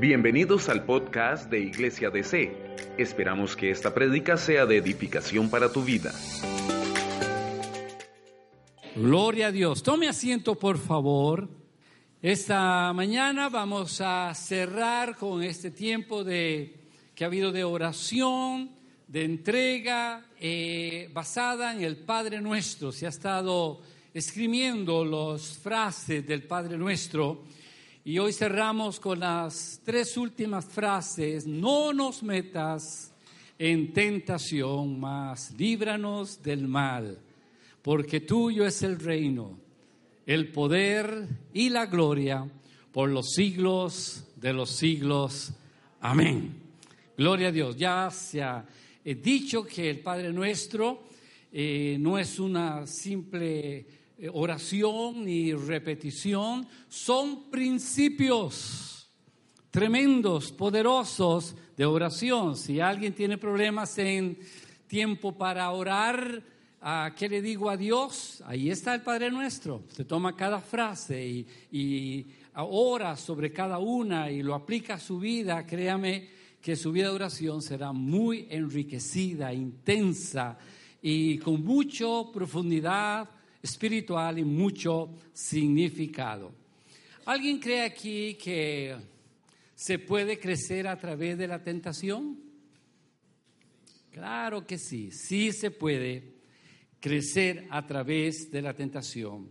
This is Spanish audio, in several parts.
Bienvenidos al podcast de Iglesia DC. Esperamos que esta prédica sea de edificación para tu vida. Gloria a Dios. Tome asiento, por favor. Esta mañana vamos a cerrar con este tiempo de que ha habido de oración, de entrega eh, basada en el Padre Nuestro. Se ha estado escribiendo las frases del Padre Nuestro y hoy cerramos con las tres últimas frases. No nos metas en tentación, mas líbranos del mal, porque tuyo es el reino, el poder y la gloria por los siglos de los siglos. Amén. Gloria a Dios. Ya se ha dicho que el Padre Nuestro eh, no es una simple eh, oración ni repetición, son principios tremendos, poderosos de oración. Si alguien tiene problemas en tiempo para orar, ¿a ¿qué le digo a Dios? Ahí está el Padre Nuestro. Se toma cada frase y, y ora sobre cada una y lo aplica a su vida. Créame que su vida de oración será muy enriquecida, intensa y con mucha profundidad espiritual y mucho significado. ¿Alguien cree aquí que se puede crecer a través de la tentación? Claro que sí, sí se puede crecer a través de la tentación.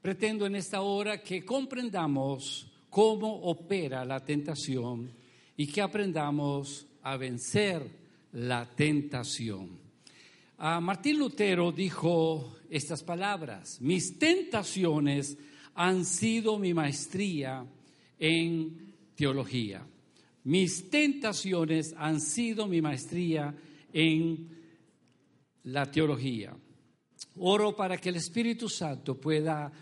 Pretendo en esta hora que comprendamos cómo opera la tentación y que aprendamos a vencer la tentación. Ah, Martín Lutero dijo estas palabras. Mis tentaciones han sido mi maestría en teología. Mis tentaciones han sido mi maestría en la teología. Oro para que el Espíritu Santo pueda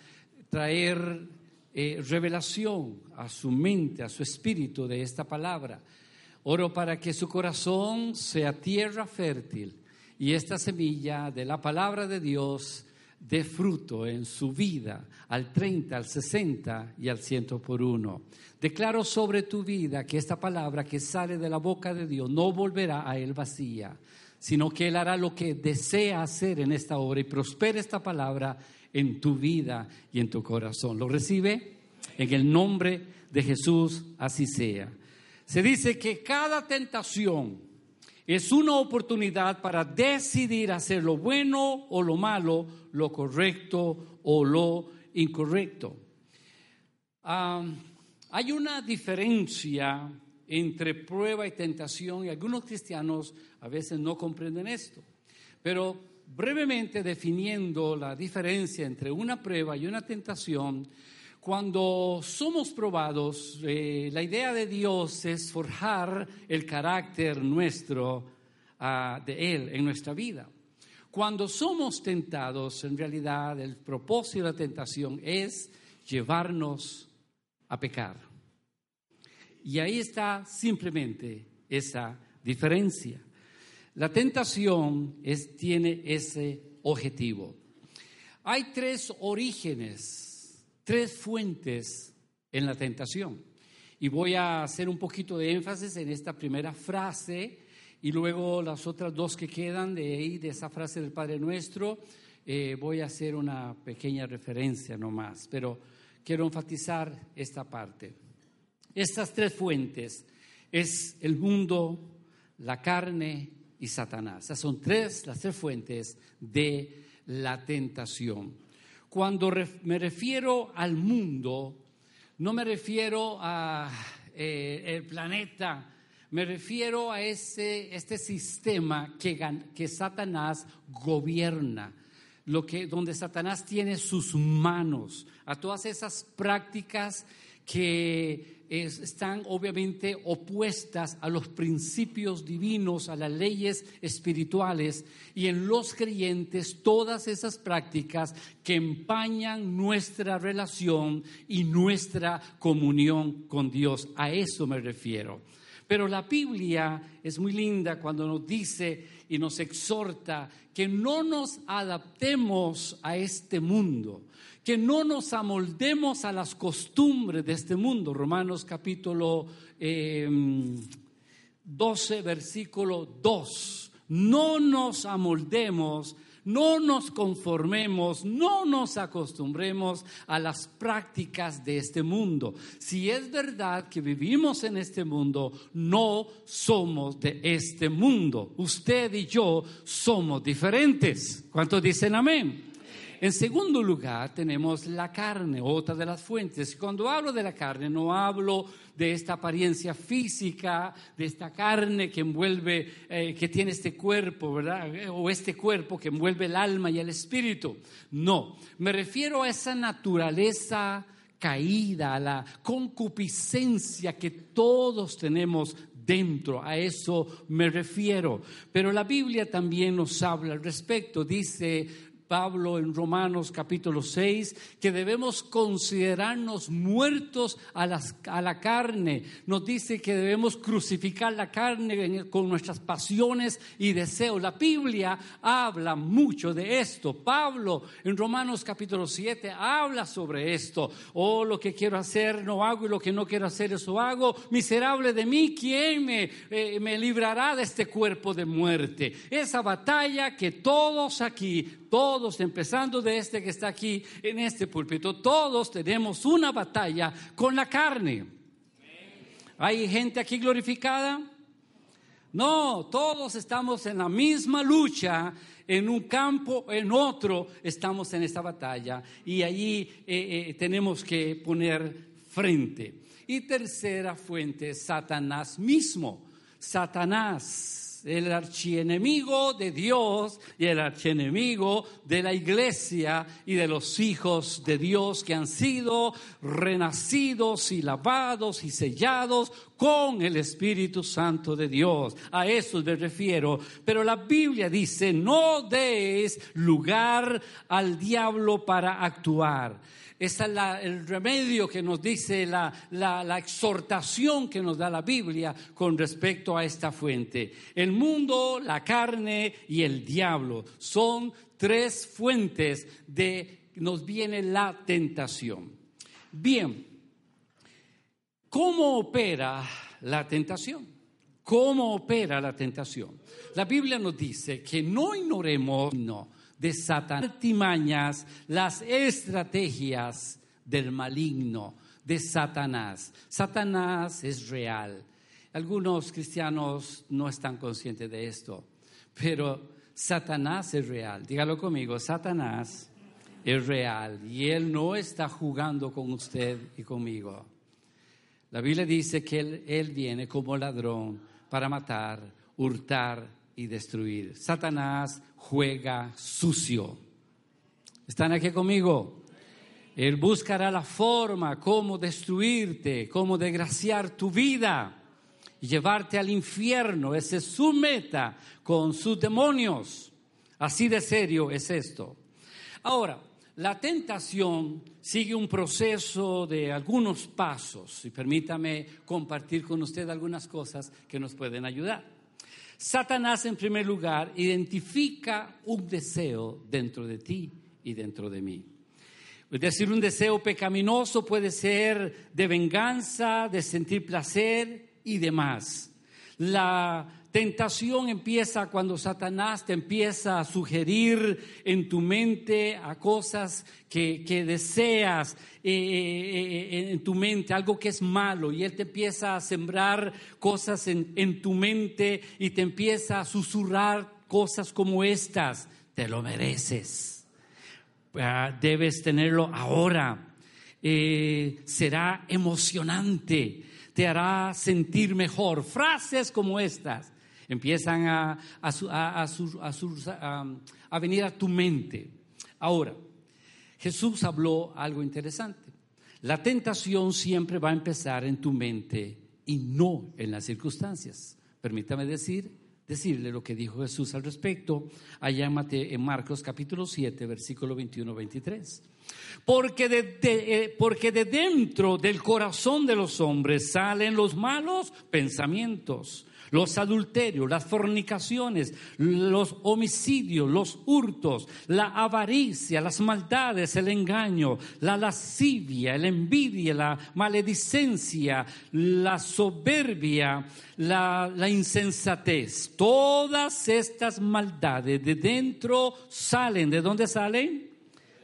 traer eh, revelación a su mente, a su espíritu de esta palabra. Oro para que su corazón sea tierra fértil y esta semilla de la palabra de Dios dé fruto en su vida al 30, al 60 y al 100 por uno. Declaro sobre tu vida que esta palabra que sale de la boca de Dios no volverá a él vacía, sino que él hará lo que desea hacer en esta hora y prospere esta palabra en tu vida y en tu corazón. ¿Lo recibe? En el nombre de Jesús, así sea. Se dice que cada tentación es una oportunidad para decidir hacer lo bueno o lo malo, lo correcto o lo incorrecto. hay una diferencia entre prueba y tentación y algunos cristianos a veces no comprenden esto. Pero brevemente definiendo la diferencia entre una prueba y una tentación, cuando somos probados, eh, la idea de Dios es forjar el carácter nuestro ah, de Él en nuestra vida. Cuando somos tentados, en realidad el propósito de la tentación es llevarnos a pecar. Y ahí está simplemente esa diferencia. La tentación tiene ese objetivo. Hay tres orígenes tres fuentes en la tentación. Y voy a hacer un poquito de énfasis en esta primera frase y luego las otras dos que quedan de ahí, de esa frase del Padre Nuestro, eh, voy a hacer una pequeña referencia nomás, pero quiero enfatizar esta parte. Estas tres fuentes es el mundo, la carne y Satanás. Esas son tres, las tres fuentes de la tentación. Cuando me refiero al mundo, no me refiero a eh, el planeta, me refiero a ese, este sistema que, que Satanás gobierna, lo que, donde Satanás tiene sus manos, a todas esas prácticas que están obviamente opuestas a los principios divinos, a las leyes espirituales y en los creyentes todas esas prácticas que empañan nuestra relación y nuestra comunión con Dios. A eso me refiero. Pero la Biblia es muy linda cuando nos dice y nos exhorta que no nos adaptemos a este mundo, que no nos amoldemos a las costumbres de este mundo. Romanos capítulo 12, versículo 2. No nos amoldemos no nos conformemos, no nos acostumbremos a las prácticas de este mundo. Si es verdad que vivimos en este mundo, no somos de este mundo. Usted y yo somos diferentes. ¿Cuántos dicen amén? En segundo lugar, tenemos la carne, otra de las fuentes. Cuando hablo de la carne, no hablo de esta apariencia física, de esta carne que envuelve, eh, que tiene este cuerpo, ¿verdad? O este cuerpo que envuelve el alma y el espíritu. No, me refiero a esa naturaleza caída, a la concupiscencia que todos tenemos dentro, a eso me refiero. Pero la Biblia también nos habla al respecto, dice Pablo en Romanos capítulo 6, que debemos considerarnos muertos a, la carne. Nos dice que debemos crucificar la carne con nuestras pasiones y deseos. La Biblia habla mucho de esto. Pablo en Romanos capítulo 7 habla sobre esto. Oh, lo que quiero hacer no hago y lo que no quiero hacer eso hago. Miserable de mí, ¿quién me, eh, me librará de este cuerpo de muerte? Esa batalla que todos aquí todos, empezando de este que está aquí en este púlpito, todos tenemos una batalla con la carne. ¿Hay gente aquí glorificada? No, todos estamos en la misma lucha, en un campo, en otro, estamos en esta batalla y allí eh, eh, tenemos que poner frente. Y tercera fuente, Satanás mismo. Satanás el archienemigo de Dios y el archienemigo de la iglesia y de los hijos de Dios que han sido renacidos y lavados y sellados con el Espíritu Santo de Dios. A eso me refiero. Pero la Biblia dice, no deis lugar al diablo para actuar. Ese es el remedio que nos dice la, la, exhortación que nos da la Biblia con respecto a esta fuente. El mundo, la carne y el diablo son tres fuentes de nos viene la tentación. Bien, ¿cómo opera la tentación? ¿Cómo opera la tentación? La Biblia nos dice que no ignoremos, no, de Satanás, artimañas, las estrategias del maligno, de Satanás. Satanás es real. Algunos cristianos no están conscientes de esto, pero Satanás es real. Dígalo conmigo, Satanás es real y él no está jugando con usted y conmigo. La Biblia dice que él viene como ladrón para matar, hurtar y destruir. Satanás juega sucio. ¿Están aquí conmigo? Él buscará la forma cómo destruirte, cómo desgraciar tu vida y llevarte al infierno. Esa es su meta con sus demonios. Así de serio es esto. Ahora, la tentación sigue un proceso de algunos pasos y permítame compartir con usted algunas cosas que nos pueden ayudar. Satanás, en primer lugar, identifica un deseo dentro de ti y dentro de mí. Es decir, un deseo pecaminoso puede ser de venganza, de sentir placer y demás. La tentación empieza cuando Satanás te empieza a sugerir en tu mente a cosas que, deseas eh, eh, eh, en tu mente, algo que es malo, y Él te empieza a sembrar cosas en, en tu mente y te empieza a susurrar cosas como estas. Te lo mereces. Ah, debes tenerlo ahora. será emocionante te hará sentir mejor. Frases como estas empiezan a, a, venir a tu mente. Ahora, Jesús habló algo interesante. La tentación siempre va a empezar en tu mente y no en las circunstancias. Permítame decir, decirle lo que dijo Jesús al respecto allá en, en Marcos capítulo 7, versículo 21-23. Porque de, eh, porque de dentro del corazón de los hombres salen los malos pensamientos, los adulterios, las fornicaciones, los homicidios, los hurtos, la avaricia, las maldades, el engaño, la lascivia, la envidia, la maledicencia, la soberbia, la, la insensatez. Todas estas maldades de dentro salen. ¿De dónde salen?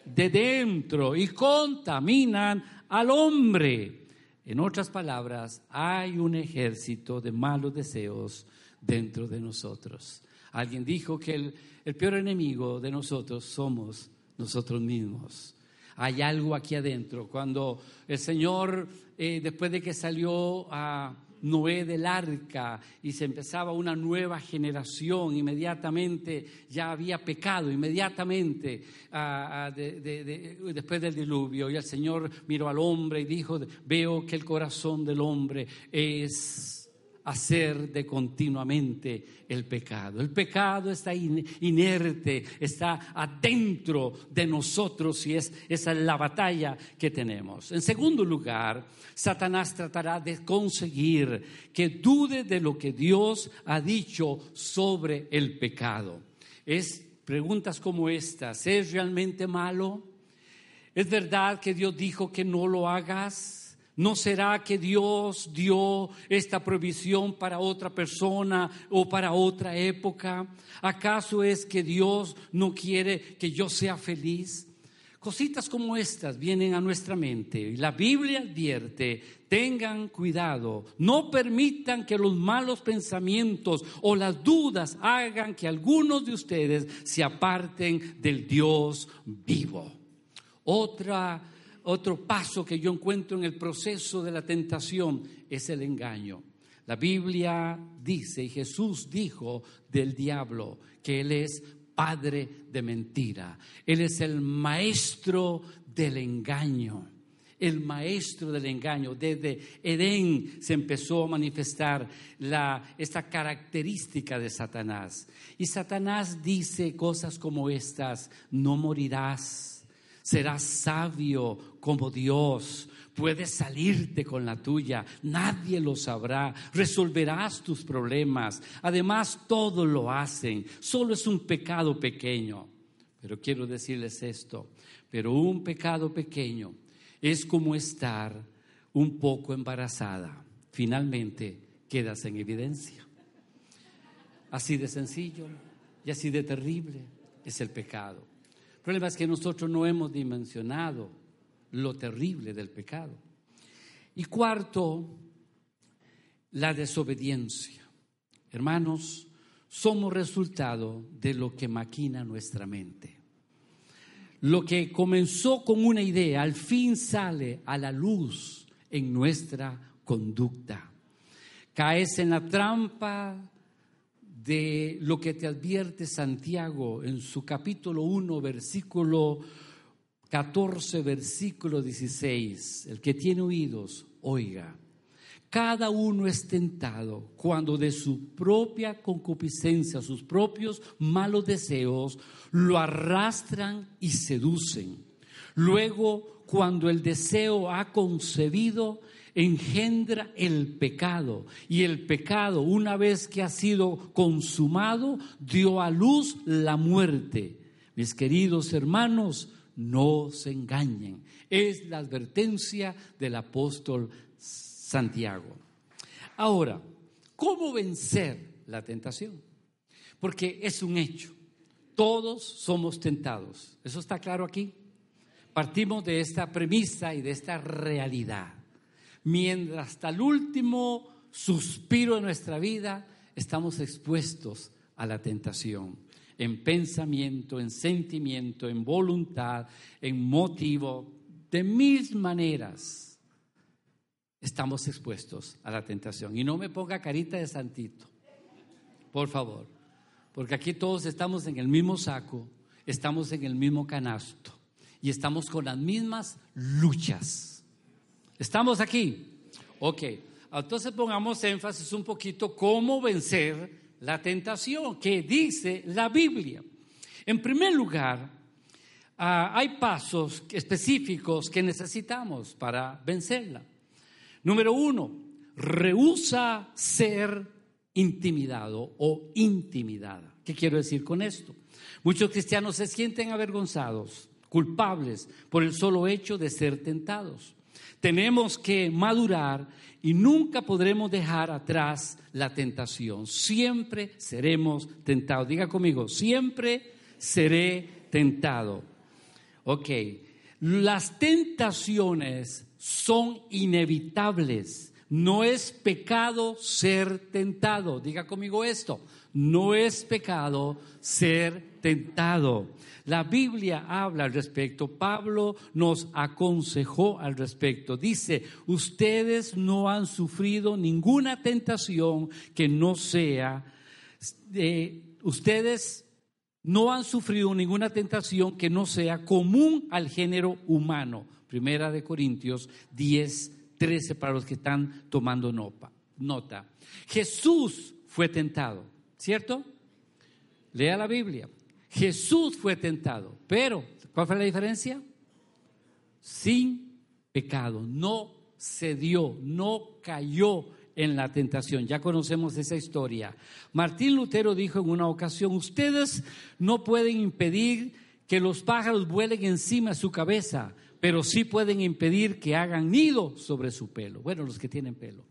De dentro y contaminan al hombre. En otras palabras, hay un ejército de malos deseos dentro de nosotros. Alguien dijo que el, peor enemigo de nosotros somos nosotros mismos. Hay algo aquí adentro. Cuando el Señor, eh, después de que salió a Noé del arca y se empezaba una nueva generación, inmediatamente ya había pecado, inmediatamente ah, ah, después del diluvio. Y el Señor miró al hombre y dijo, veo que el corazón del hombre es hacer de continuamente el pecado. El pecado está inerte, está adentro de nosotros y es, esa es la batalla que tenemos. En segundo lugar, Satanás tratará de conseguir que dude de lo que Dios ha dicho sobre el pecado. Es preguntas como estas, ¿es realmente malo? ¿Es verdad que Dios dijo que no lo hagas? ¿No será que Dios dio esta provisión para otra persona o para otra época? ¿Acaso es que Dios no quiere que yo sea feliz? Cositas como estas vienen a nuestra mente y la Biblia advierte, tengan cuidado, no permitan que los malos pensamientos o las dudas hagan que algunos de ustedes se aparten del Dios vivo. Otra otro paso que yo encuentro en el proceso de la tentación es el engaño. La Biblia dice, y Jesús dijo del diablo, que Él es padre de mentira. Él es el maestro del engaño. El maestro del engaño. Desde Edén se empezó a manifestar la, esta característica de Satanás. Y Satanás dice cosas como estas, no morirás serás sabio como Dios, puedes salirte con la tuya, nadie lo sabrá, resolverás tus problemas, además todo lo hacen, solo es un pecado pequeño. Pero quiero decirles esto, pero un pecado pequeño es como estar un poco embarazada, finalmente quedas en evidencia. Así de sencillo y así de terrible es el pecado. El problema es que nosotros no hemos dimensionado lo terrible del pecado. Y cuarto, la desobediencia. Hermanos, somos resultado de lo que maquina nuestra mente. Lo que comenzó con una idea, al fin sale a la luz en nuestra conducta. Caes en la trampa de lo que te advierte Santiago en su capítulo 1, versículo 14, versículo 16. El que tiene oídos, oiga. Cada uno es tentado cuando de su propia concupiscencia, sus propios malos deseos, lo arrastran y seducen. Luego, cuando el deseo ha concebido, engendra el pecado. Y el pecado, una vez que ha sido consumado, dio a luz la muerte. Mis queridos hermanos, no se engañen. Es la advertencia del apóstol Santiago. Ahora, ¿cómo vencer la tentación? Porque es un hecho. Todos somos tentados. ¿Eso está claro aquí? Partimos de esta premisa y de esta realidad mientras hasta el último suspiro de nuestra vida estamos expuestos a la tentación, en pensamiento, en sentimiento, en voluntad, en motivo, de mil maneras estamos expuestos a la tentación. Y no me ponga carita de santito, por favor, porque aquí todos estamos en el mismo saco, estamos en el mismo canasto y estamos con las mismas luchas. ¿Estamos aquí? Ok. Entonces pongamos énfasis un poquito cómo vencer la tentación que dice la Biblia. En primer lugar, ah, hay pasos específicos que necesitamos para vencerla. Número uno, rehúsa ser intimidado o intimidada. ¿Qué quiero decir con esto? Muchos cristianos se sienten avergonzados, culpables por el solo hecho de ser tentados. Tenemos que madurar y nunca podremos dejar atrás la tentación. Siempre seremos tentados. Diga conmigo, siempre seré tentado. Ok, las tentaciones son inevitables. No es pecado ser tentado. Diga conmigo esto. No es pecado ser tentado. La Biblia habla al respecto. Pablo nos aconsejó al respecto. Dice, ustedes no han sufrido ninguna tentación que no sea, eh, ustedes no han sufrido ninguna tentación que no sea común al género humano. Primera de Corintios 10, 13 para los que están tomando nota. Jesús fue tentado, ¿cierto? Lea la Biblia. Jesús fue tentado, pero ¿cuál fue la diferencia? Sin pecado, no cedió, no cayó en la tentación. Ya conocemos esa historia. Martín Lutero dijo en una ocasión, ustedes no pueden impedir que los pájaros vuelen encima de su cabeza, pero sí pueden impedir que hagan nido sobre su pelo. Bueno, los que tienen pelo.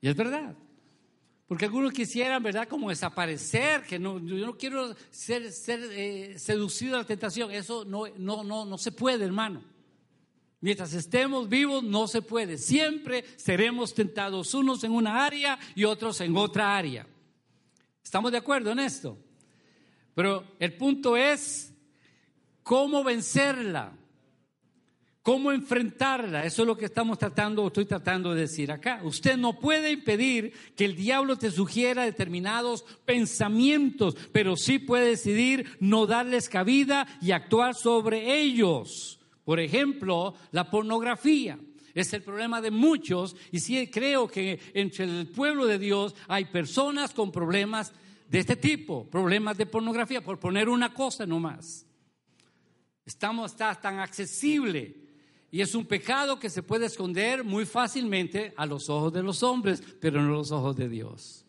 Y es verdad. Porque algunos quisieran, ¿verdad?, como desaparecer, que no, yo no quiero ser, eh, seducido a la tentación. Eso no, no, no, no se puede, hermano. Mientras estemos vivos, no se puede. Siempre seremos tentados, unos en una área y otros en otra área. ¿Estamos de acuerdo en esto? Pero el punto es cómo vencerla. ¿Cómo enfrentarla? Eso es lo que estamos tratando, estoy tratando de decir acá. Usted no puede impedir que el diablo te sugiera determinados pensamientos, pero sí puede decidir no darles cabida y actuar sobre ellos. Por ejemplo, la pornografía. Es el problema de muchos y sí creo que entre el pueblo de Dios hay personas con problemas de este tipo, problemas de pornografía, por poner una cosa nomás. Estamos tan accesible y es un pecado que se puede esconder muy fácilmente a los ojos de los hombres, pero no a los ojos de Dios.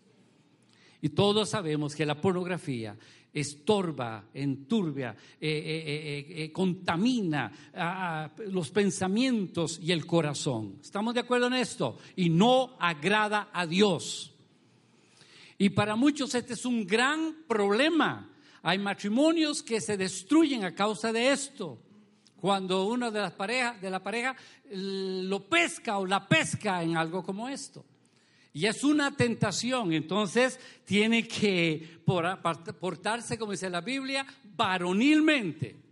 Y todos sabemos que la pornografía estorba, enturbia, eh, eh, eh, contamina los pensamientos y el corazón. ¿Estamos de acuerdo en esto? Y no agrada a Dios. Y para muchos este es un gran problema. Hay matrimonios que se destruyen a causa de esto cuando uno de las parejas de la pareja lo pesca o la pesca en algo como esto. Y es una tentación, entonces tiene que portarse, como dice la Biblia, varonilmente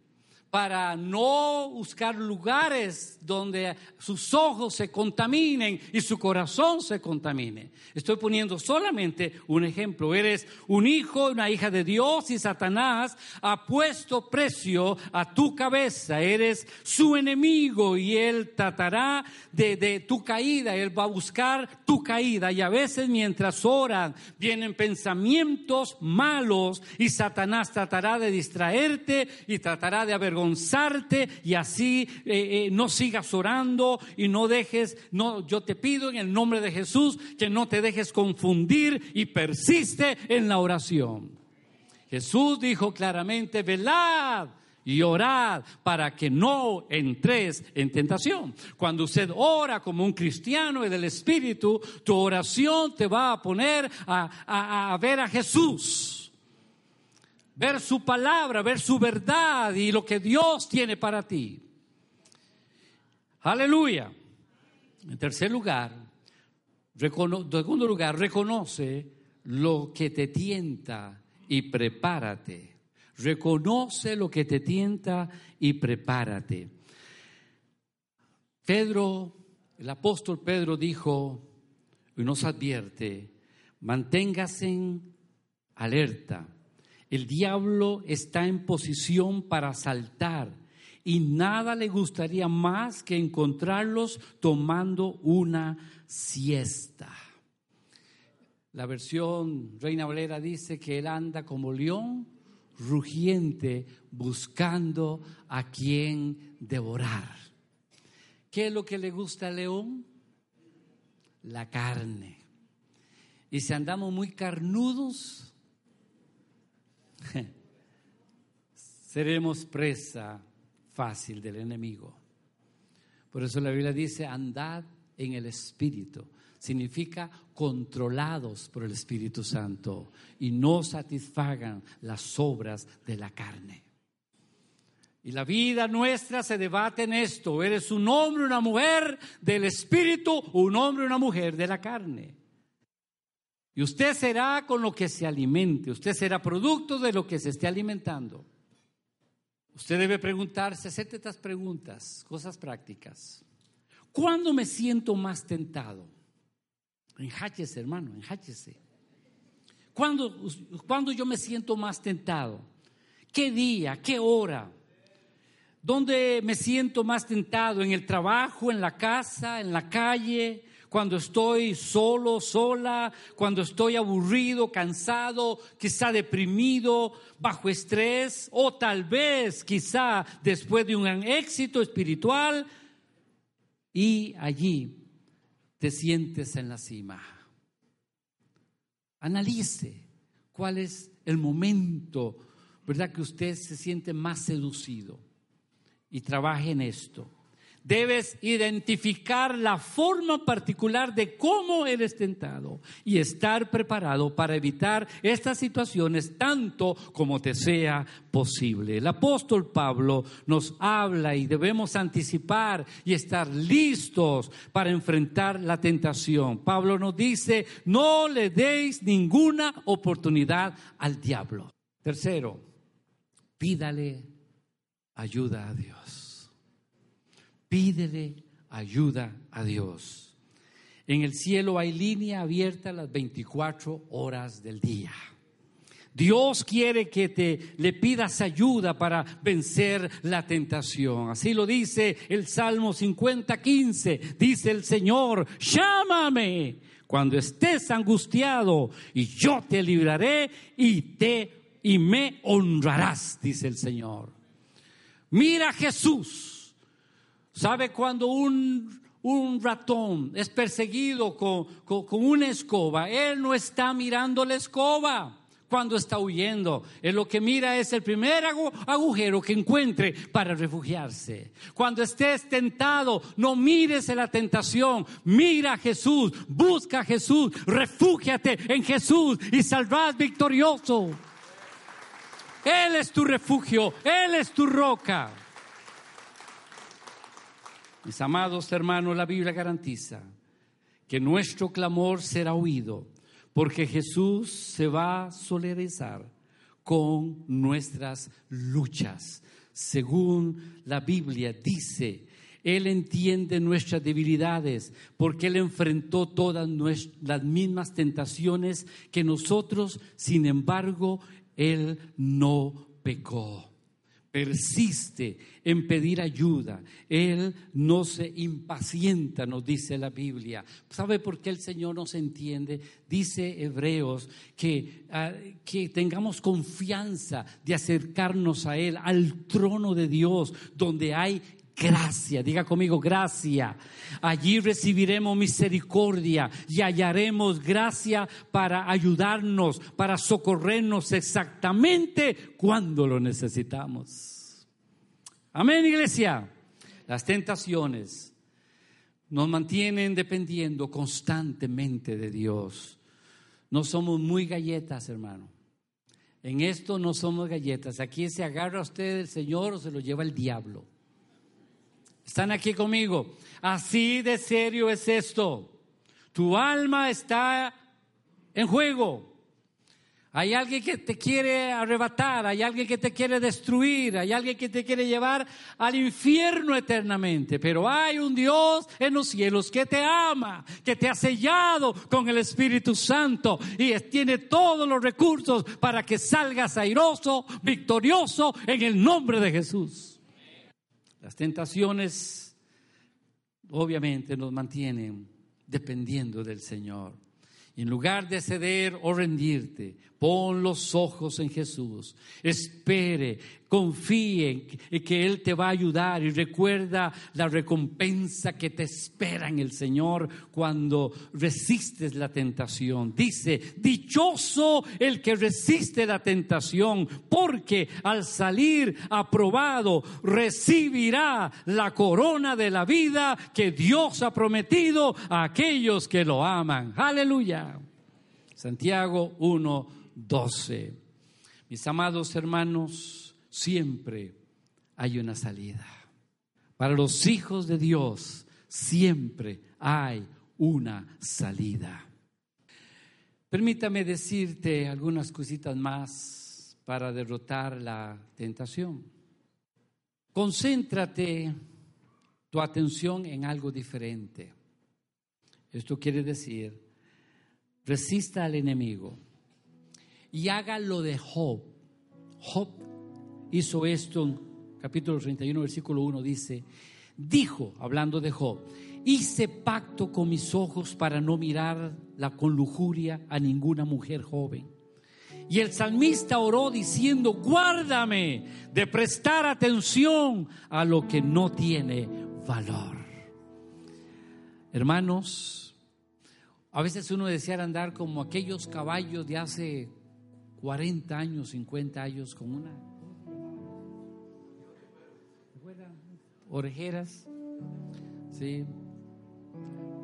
para no buscar lugares donde sus ojos se contaminen y su corazón se contamine. Estoy poniendo solamente un ejemplo. Eres un hijo, una hija de Dios y Satanás ha puesto precio a tu cabeza. Eres su enemigo y él tratará de, tu caída. Él va a buscar tu caída y a veces mientras oran vienen pensamientos malos y Satanás tratará de distraerte y tratará de avergonzarte y así eh, eh, no sigas orando y no dejes, no, yo te pido en el nombre de Jesús que no te dejes confundir y persiste en la oración. Jesús dijo claramente, velad y orad para que no entres en tentación. Cuando usted ora como un cristiano y del Espíritu, tu oración te va a poner a ver a Jesús ver su palabra, ver su verdad y lo que Dios tiene para ti. Aleluya. En tercer lugar, en segundo lugar, reconoce lo que te tienta y prepárate. Reconoce lo que te tienta y prepárate. Pedro, el apóstol Pedro dijo y nos advierte, manténgase alerta el diablo está en posición para asaltar y nada le gustaría más que encontrarlos tomando una siesta. La versión Reina Valera dice que él anda como león rugiente buscando a quien devorar. ¿Qué es lo que le gusta al león? la carne. Y si andamos muy carnudos, seremos presa fácil del enemigo. Por eso la Biblia dice, andad en el Espíritu. Significa controlados por el Espíritu Santo y no satisfagan las obras de la carne. Y la vida nuestra se debate en esto. ¿Eres un hombre, una mujer del Espíritu un hombre, una mujer de la carne? Y usted será con lo que se alimente, usted será producto de lo que se esté alimentando. Usted debe preguntarse, hacerte estas preguntas, cosas prácticas. ¿Cuándo me siento más tentado? Enjáchese, hermano, enjáchese. ¿Cuándo, ¿Cuándo yo me siento más tentado? ¿Qué día? ¿Qué hora? ¿Dónde me siento más tentado? ¿En el trabajo, en la casa, en la calle? Cuando estoy solo, sola, cuando estoy aburrido, cansado, quizá deprimido, bajo estrés, o tal vez quizá después de un éxito espiritual, y allí te sientes en la cima. Analice cuál es el momento, ¿verdad? Que usted se siente más seducido y trabaje en esto. Debes identificar la forma particular de cómo eres tentado y estar preparado para evitar estas situaciones tanto como te sea posible. El apóstol Pablo nos habla y debemos anticipar y estar listos para enfrentar la tentación. Pablo nos dice, no le deis ninguna oportunidad al diablo. Tercero, pídale ayuda a Dios. Pídele ayuda a Dios. En el cielo hay línea abierta las 24 horas del día. Dios quiere que te le pidas ayuda para vencer la tentación. Así lo dice el Salmo 50, 15. Dice el Señor, llámame cuando estés angustiado y yo te libraré y te y me honrarás, dice el Señor. Mira Jesús ¿Sabe cuando un, un ratón es perseguido con, con, una escoba? Él no está mirando la escoba cuando está huyendo. Él lo que mira es el primer agujero que encuentre para refugiarse. Cuando estés tentado, no mires en la tentación, mira a Jesús, busca a Jesús, refúgiate en Jesús y saldrás victorioso. Él es tu refugio, Él es tu roca. Mis amados hermanos, la Biblia garantiza que nuestro clamor será oído, porque Jesús se va a solidarizar con nuestras luchas. Según la Biblia dice, Él entiende nuestras debilidades, porque Él enfrentó todas las mismas tentaciones que nosotros, sin embargo, Él no pecó persiste en pedir ayuda. Él no se impacienta, nos dice la Biblia. ¿Sabe por qué el Señor nos entiende? Dice Hebreos que, ah, que tengamos confianza de acercarnos a Él, al trono de Dios, donde hay gracia. Diga conmigo, gracia. Allí recibiremos misericordia y hallaremos gracia para ayudarnos, para socorrernos exactamente cuando lo necesitamos. Amén, iglesia. Las tentaciones nos mantienen dependiendo constantemente de Dios. No somos muy galletas, hermano. En esto no somos galletas. Aquí se agarra a usted el Señor o se lo lleva el diablo. Están aquí conmigo. Así de serio es esto. Tu alma está en juego. Hay alguien que te quiere arrebatar, hay alguien que te quiere destruir, hay alguien que te quiere llevar al infierno eternamente. Pero hay un Dios en los cielos que te ama, que te ha sellado con el Espíritu Santo y tiene todos los recursos para que salgas airoso, victorioso en el nombre de Jesús. Las tentaciones obviamente nos mantienen dependiendo del Señor. En lugar de ceder o rendirte, Pon los ojos en Jesús. Espere, confíe en que Él te va a ayudar y recuerda la recompensa que te espera en el Señor cuando resistes la tentación. Dice, dichoso el que resiste la tentación, porque al salir aprobado recibirá la corona de la vida que Dios ha prometido a aquellos que lo aman. Aleluya. Santiago 1 12. Mis amados hermanos, siempre hay una salida. Para los hijos de Dios siempre hay una salida. Permítame decirte algunas cositas más para derrotar la tentación. Concéntrate tu atención en algo diferente. Esto quiere decir, resista al enemigo y haga lo de Job. Job hizo esto en capítulo 31, versículo 1, dice, dijo, hablando de Job, hice pacto con mis ojos para no mirar la, con lujuria a ninguna mujer joven. Y el salmista oró diciendo, guárdame de prestar atención a lo que no tiene valor. Hermanos, a veces uno desea andar como aquellos caballos de hace 40 años, 50 años con una orejeras, sí.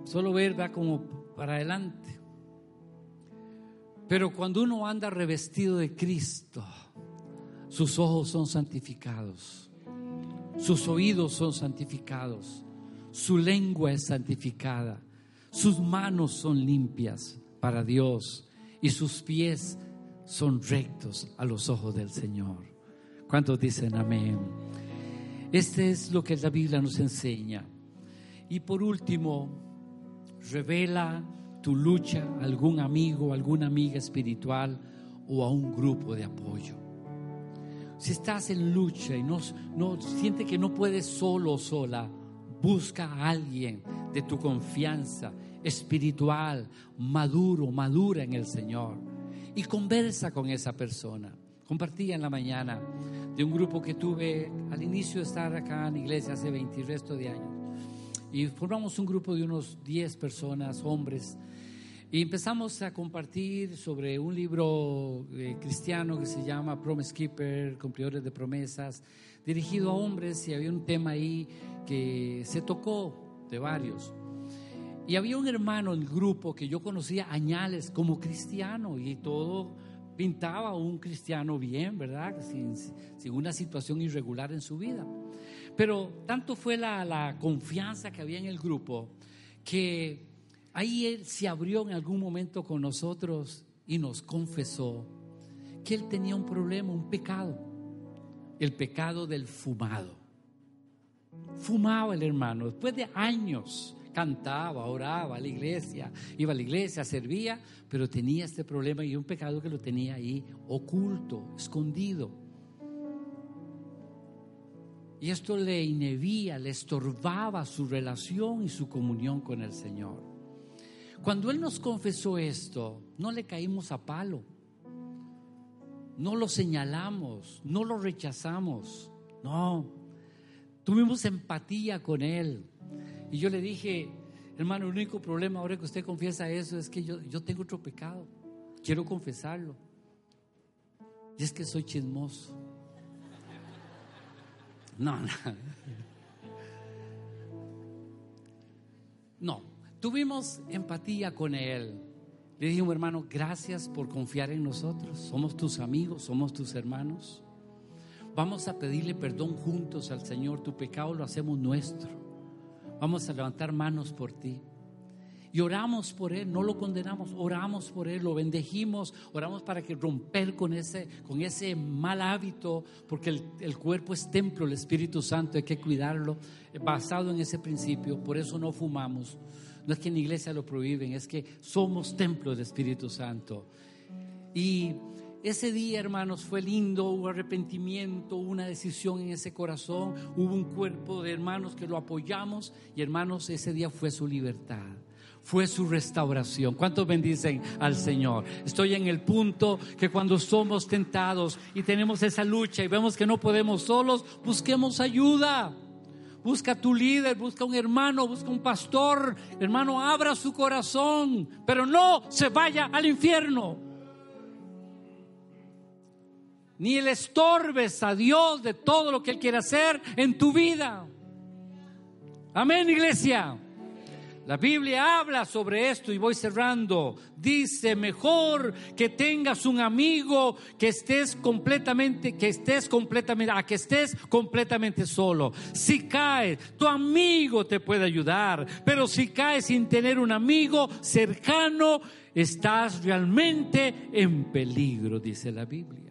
Solo ver va como para adelante. Pero cuando uno anda revestido de Cristo, sus ojos son santificados, sus oídos son santificados, su lengua es santificada, sus manos son limpias para Dios y sus pies son rectos a los ojos del Señor. ¿Cuántos dicen amén? Este es lo que la Biblia nos enseña. Y por último, revela tu lucha a algún amigo, alguna amiga espiritual o a un grupo de apoyo. Si estás en lucha y no, no siente que no puedes solo o sola, busca a alguien de tu confianza espiritual, maduro, madura en el Señor y conversa con esa persona. Compartía en la mañana de un grupo que tuve al inicio de estar acá en iglesia hace 20 y resto de años. Y formamos un grupo de unos 10 personas, hombres, y empezamos a compartir sobre un libro eh, cristiano que se llama Promise Keeper, Cumplidores de Promesas, dirigido a hombres y había un tema ahí que se tocó de varios. Y había un hermano en el grupo que yo conocía añales como cristiano y todo pintaba un cristiano bien, ¿verdad? Sin, una situación irregular en su vida. Pero tanto fue la, la, confianza que había en el grupo que ahí él se abrió en algún momento con nosotros y nos confesó que él tenía un problema, un pecado, el pecado del fumado. Fumaba el hermano después de años cantaba, oraba a la iglesia, iba a la iglesia, servía, pero tenía este problema y un pecado que lo tenía ahí oculto, escondido. Y esto le inhibía, le estorbaba su relación y su comunión con el Señor. Cuando Él nos confesó esto, no le caímos a palo, no lo señalamos, no lo rechazamos, no, tuvimos empatía con Él y yo le dije, hermano, el único problema ahora que usted confiesa eso es que yo, yo tengo otro pecado. Quiero confesarlo. Y es que soy chismoso. No, no. No, tuvimos empatía con él. Le dije, hermano, gracias por confiar en nosotros. Somos tus amigos, somos tus hermanos. Vamos a pedirle perdón juntos al Señor. Tu pecado lo hacemos nuestro. Vamos a levantar manos por ti. Y oramos por Él, no lo condenamos, oramos por Él, lo bendejimos, oramos para que romper con ese, con ese mal hábito, porque el, el cuerpo es templo, el Espíritu Santo, hay que cuidarlo, basado en ese principio, por eso no fumamos. No es que en la iglesia lo prohíben, es que somos templo del Espíritu Santo. Y ese día, hermanos, fue lindo, hubo arrepentimiento, hubo una decisión en ese corazón, hubo un cuerpo de hermanos que lo apoyamos y hermanos, ese día fue su libertad. fue su restauración. ¿Cuántos bendicen al Señor? Estoy en el punto que cuando somos tentados y tenemos esa lucha y vemos que no podemos solos, busquemos ayuda. Busca a tu líder, busca un hermano, busca un pastor. Hermano, abra su corazón, pero no se vaya al infierno. Ni le estorbes a Dios de todo lo que Él quiere hacer en tu vida. Amén, iglesia. La Biblia habla sobre esto y voy cerrando. Dice, mejor que tengas un amigo que estés completamente, que estés completamente, a que estés completamente solo. Si caes, tu amigo te puede ayudar, pero si caes sin tener un amigo cercano, estás realmente en peligro, dice la Biblia.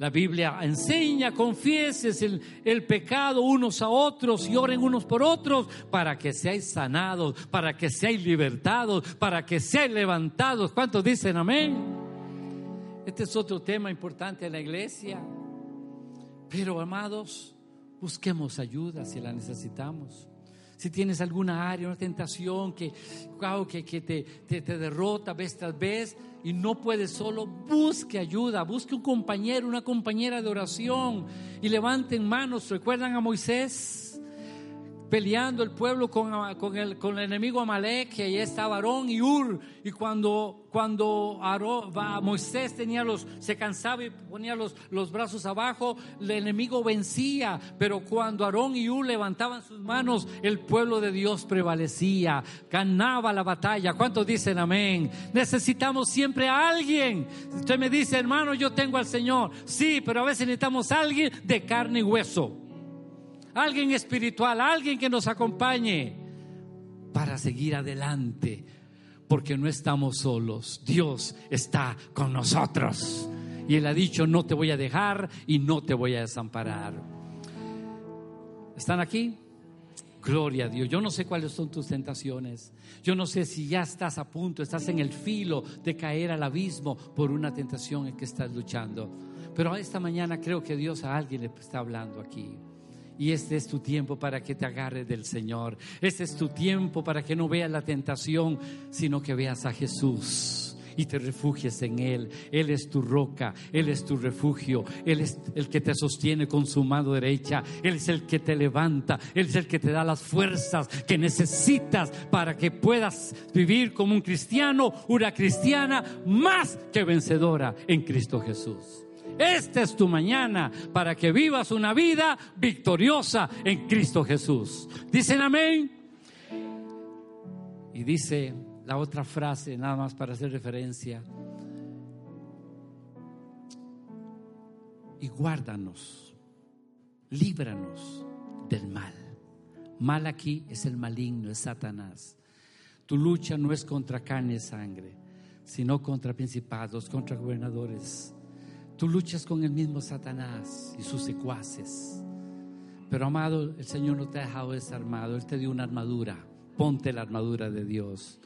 La Biblia enseña, confieses el, pecado unos a otros y oren unos por otros para que seáis sanados, para que seáis libertados, para que seáis levantados. ¿Cuántos dicen amén? Este es otro tema importante en la iglesia. Pero amados, busquemos ayuda si la necesitamos si tienes alguna área, una tentación que, que, que te, te, te, derrota vez tras vez y no puedes solo, busque ayuda, busque un compañero, una compañera de oración y levanten manos. ¿Recuerdan a Moisés? Peleando el pueblo con, el, con el enemigo Amalek, y ahí estaba Aarón y Ur, y cuando, cuando Moisés tenía los, se cansaba y ponía los, los brazos abajo, el enemigo vencía, pero cuando Aarón y Ur levantaban sus manos, el pueblo de Dios prevalecía, ganaba la batalla. ¿Cuántos dicen amén? Necesitamos siempre a alguien. Usted me dice, hermano, yo tengo al Señor. Sí, pero a veces necesitamos a alguien de carne y hueso alguien espiritual, alguien que nos acompañe para seguir adelante, porque no estamos solos, Dios está con nosotros. Y Él ha dicho, no te voy a dejar y no te voy a desamparar. ¿Están aquí? Gloria a Dios. Yo no sé cuáles son tus tentaciones. Yo no sé si ya estás a punto, estás en el filo de caer al abismo por una tentación en que estás luchando. Pero esta mañana creo que Dios a alguien le está hablando aquí. Y este es tu tiempo para que te agarres del Señor. Este es tu tiempo para que no veas la tentación, sino que veas a Jesús y te refugies en Él. Él es tu roca, Él es tu refugio, Él es el que te sostiene con su mano derecha, Él es el que te levanta, Él es el que te da las fuerzas que necesitas para que puedas vivir como un cristiano, una cristiana más que vencedora en Cristo Jesús. Esta es tu mañana para que vivas una vida victoriosa en Cristo Jesús. Dicen amén. Y dice la otra frase, nada más para hacer referencia. Y guárdanos, líbranos del mal. Mal aquí es el maligno, es Satanás. Tu lucha no es contra carne y sangre, sino contra principados, contra gobernadores Tú luchas con el mismo Satanás y sus secuaces. Pero amado, el Señor no te ha dejado desarmado. Él te dio una armadura. Ponte la armadura de Dios.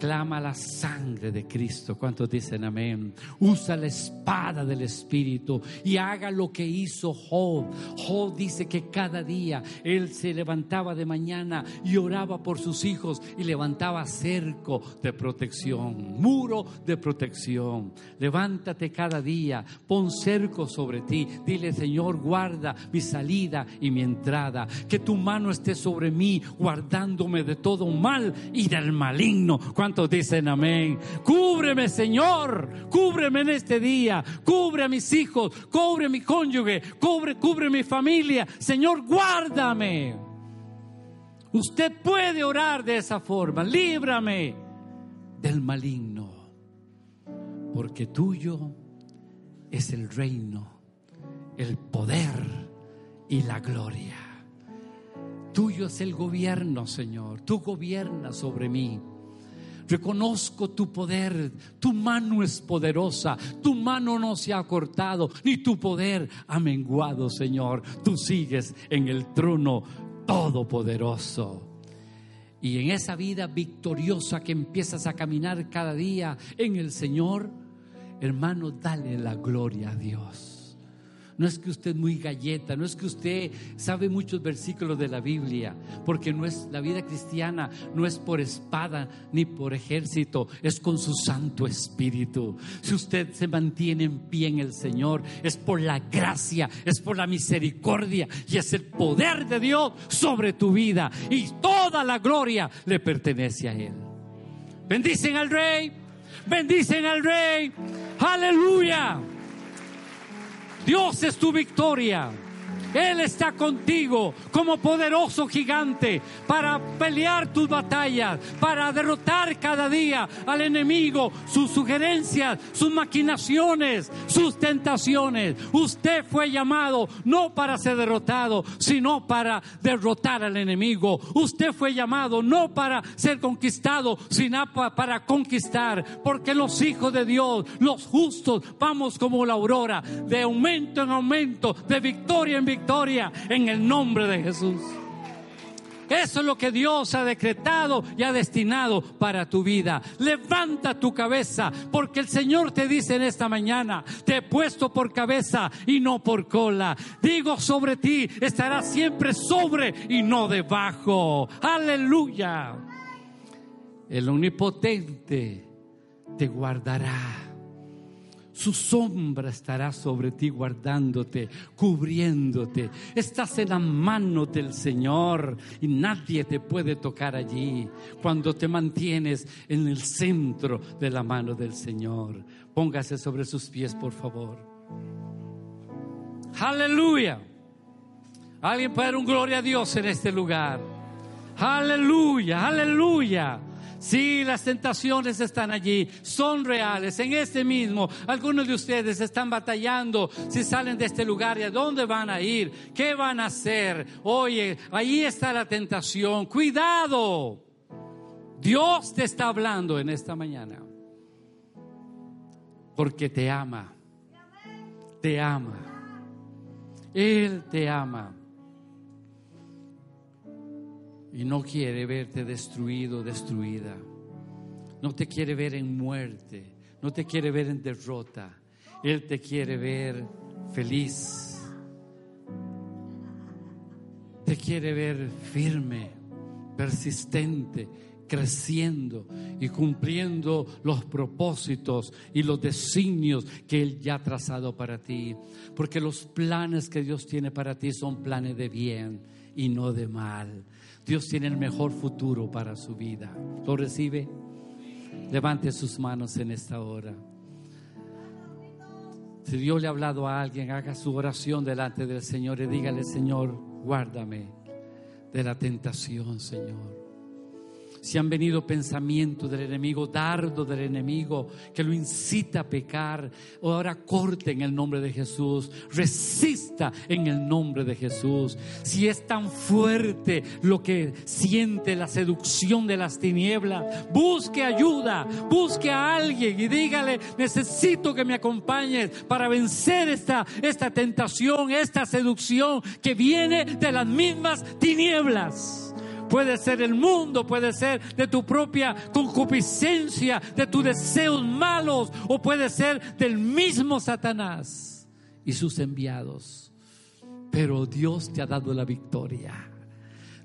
Clama la sangre de Cristo. ¿Cuántos dicen amén? Usa la espada del Espíritu y haga lo que hizo Job. Job dice que cada día él se levantaba de mañana y oraba por sus hijos y levantaba cerco de protección, muro de protección. Levántate cada día, pon cerco sobre ti. Dile, Señor, guarda mi salida y mi entrada. Que tu mano esté sobre mí, guardándome de todo mal y del maligno dicen amén? Cúbreme, Señor, cúbreme en este día, cubre a mis hijos, cubre a mi cónyuge, cubre, cubre mi familia. Señor, guárdame. Usted puede orar de esa forma, líbrame del maligno, porque tuyo es el reino, el poder y la gloria. Tuyo es el gobierno, Señor. Tú gobiernas sobre mí. Reconozco tu poder, tu mano es poderosa, tu mano no se ha cortado, ni tu poder ha menguado, Señor. Tú sigues en el trono todopoderoso. Y en esa vida victoriosa que empiezas a caminar cada día en el Señor, hermano, dale la gloria a Dios. No es que usted es muy galleta, no es que usted sabe muchos versículos de la Biblia, porque no es la vida cristiana no es por espada ni por ejército, es con su Santo Espíritu. Si usted se mantiene en pie en el Señor, es por la gracia, es por la misericordia y es el poder de Dios sobre tu vida y toda la gloria le pertenece a él. Bendicen al rey, bendicen al rey. Aleluya. Dios es tu victoria. Él está contigo como poderoso gigante para pelear tus batallas, para derrotar cada día al enemigo, sus sugerencias, sus maquinaciones, sus tentaciones. Usted fue llamado no para ser derrotado, sino para derrotar al enemigo. Usted fue llamado no para ser conquistado, sino para conquistar, porque los hijos de Dios, los justos, vamos como la aurora, de aumento en aumento, de victoria en victoria victoria en el nombre de Jesús. Eso es lo que Dios ha decretado y ha destinado para tu vida. Levanta tu cabeza, porque el Señor te dice en esta mañana, te he puesto por cabeza y no por cola. Digo sobre ti, estarás siempre sobre y no debajo. Aleluya. El omnipotente te guardará su sombra estará sobre ti guardándote, cubriéndote. Estás en la mano del Señor y nadie te puede tocar allí cuando te mantienes en el centro de la mano del Señor. Póngase sobre sus pies, por favor. Aleluya. Alguien puede dar un gloria a Dios en este lugar. Aleluya, aleluya. Sí, las tentaciones están allí, son reales. En este mismo, algunos de ustedes están batallando si salen de este lugar y a dónde van a ir, qué van a hacer. Oye, ahí está la tentación. Cuidado. Dios te está hablando en esta mañana. Porque te ama. Te ama. Él te ama y no quiere verte destruido, destruida. No te quiere ver en muerte, no te quiere ver en derrota. Él te quiere ver feliz. Te quiere ver firme, persistente, creciendo y cumpliendo los propósitos y los designios que Él ya ha trazado para ti. Porque los planes que Dios tiene para ti son planes de bien y no de mal. Dios tiene el mejor futuro para su vida. ¿Lo recibe? Levante sus manos en esta hora. Si Dios le ha hablado a alguien, haga su oración delante del Señor y dígale, Señor, guárdame de la tentación, Señor si han venido pensamientos del enemigo, dardo del enemigo que lo incita a pecar, ahora corte en el nombre de Jesús, resista en el nombre de Jesús. Si es tan fuerte lo que siente la seducción de las tinieblas, busque ayuda, busque a alguien y dígale, necesito que me acompañes para vencer esta, esta tentación, esta seducción que viene de las mismas tinieblas. Puede ser el mundo, puede ser de tu propia concupiscencia, de tus deseos malos, o puede ser del mismo Satanás y sus enviados. Pero Dios te ha dado la victoria.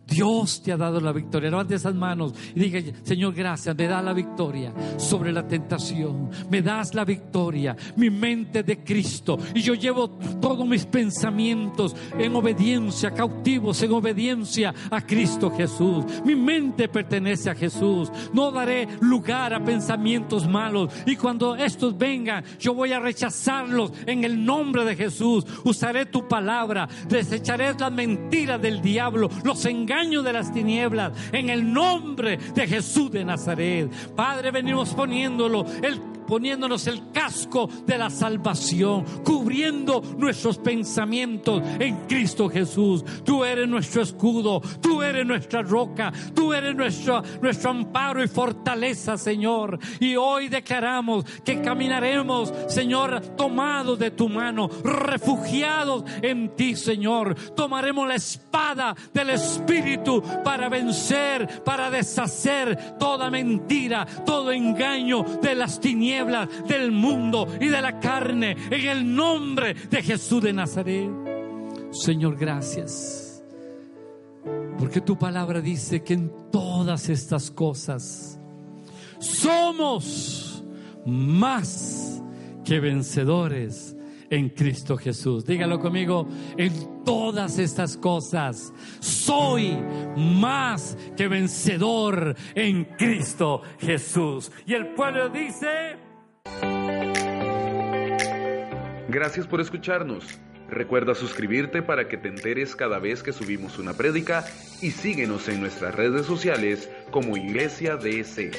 Dios te ha dado la victoria. Levante esas manos y diga, Señor, gracias, me da la victoria sobre la tentación. Me das la victoria, mi mente de Cristo. Y yo llevo todos mis pensamientos en obediencia, cautivos en obediencia a Cristo Jesús. Mi mente pertenece a Jesús. No daré lugar a pensamientos malos. Y cuando estos vengan, yo voy a rechazarlos en el nombre de Jesús. Usaré tu palabra. Desecharé las mentiras del diablo, los engaños de las tinieblas, en el nombre de Jesús de Nazaret. Padre, venimos poniéndolo, el poniéndonos el casco de la salvación, cubriendo nuestros pensamientos en Cristo Jesús. Tú eres nuestro escudo, tú eres nuestra roca, tú eres nuestro, nuestro amparo y fortaleza, Señor. Y hoy declaramos que caminaremos, Señor, tomados de tu mano, refugiados en ti, Señor. Tomaremos la espada del Espíritu para vencer, para deshacer toda mentira, todo engaño de las tinieblas tinieblas del mundo y de la carne en el nombre de Jesús de Nazaret. Señor, gracias. Porque tu palabra dice que en todas estas cosas somos más que vencedores en Cristo Jesús. Dígalo conmigo, en todas estas cosas soy más que vencedor en Cristo Jesús. Y el pueblo dice... Gracias por escucharnos. Recuerda suscribirte para que te enteres cada vez que subimos una prédica y síguenos en nuestras redes sociales como Iglesia DC.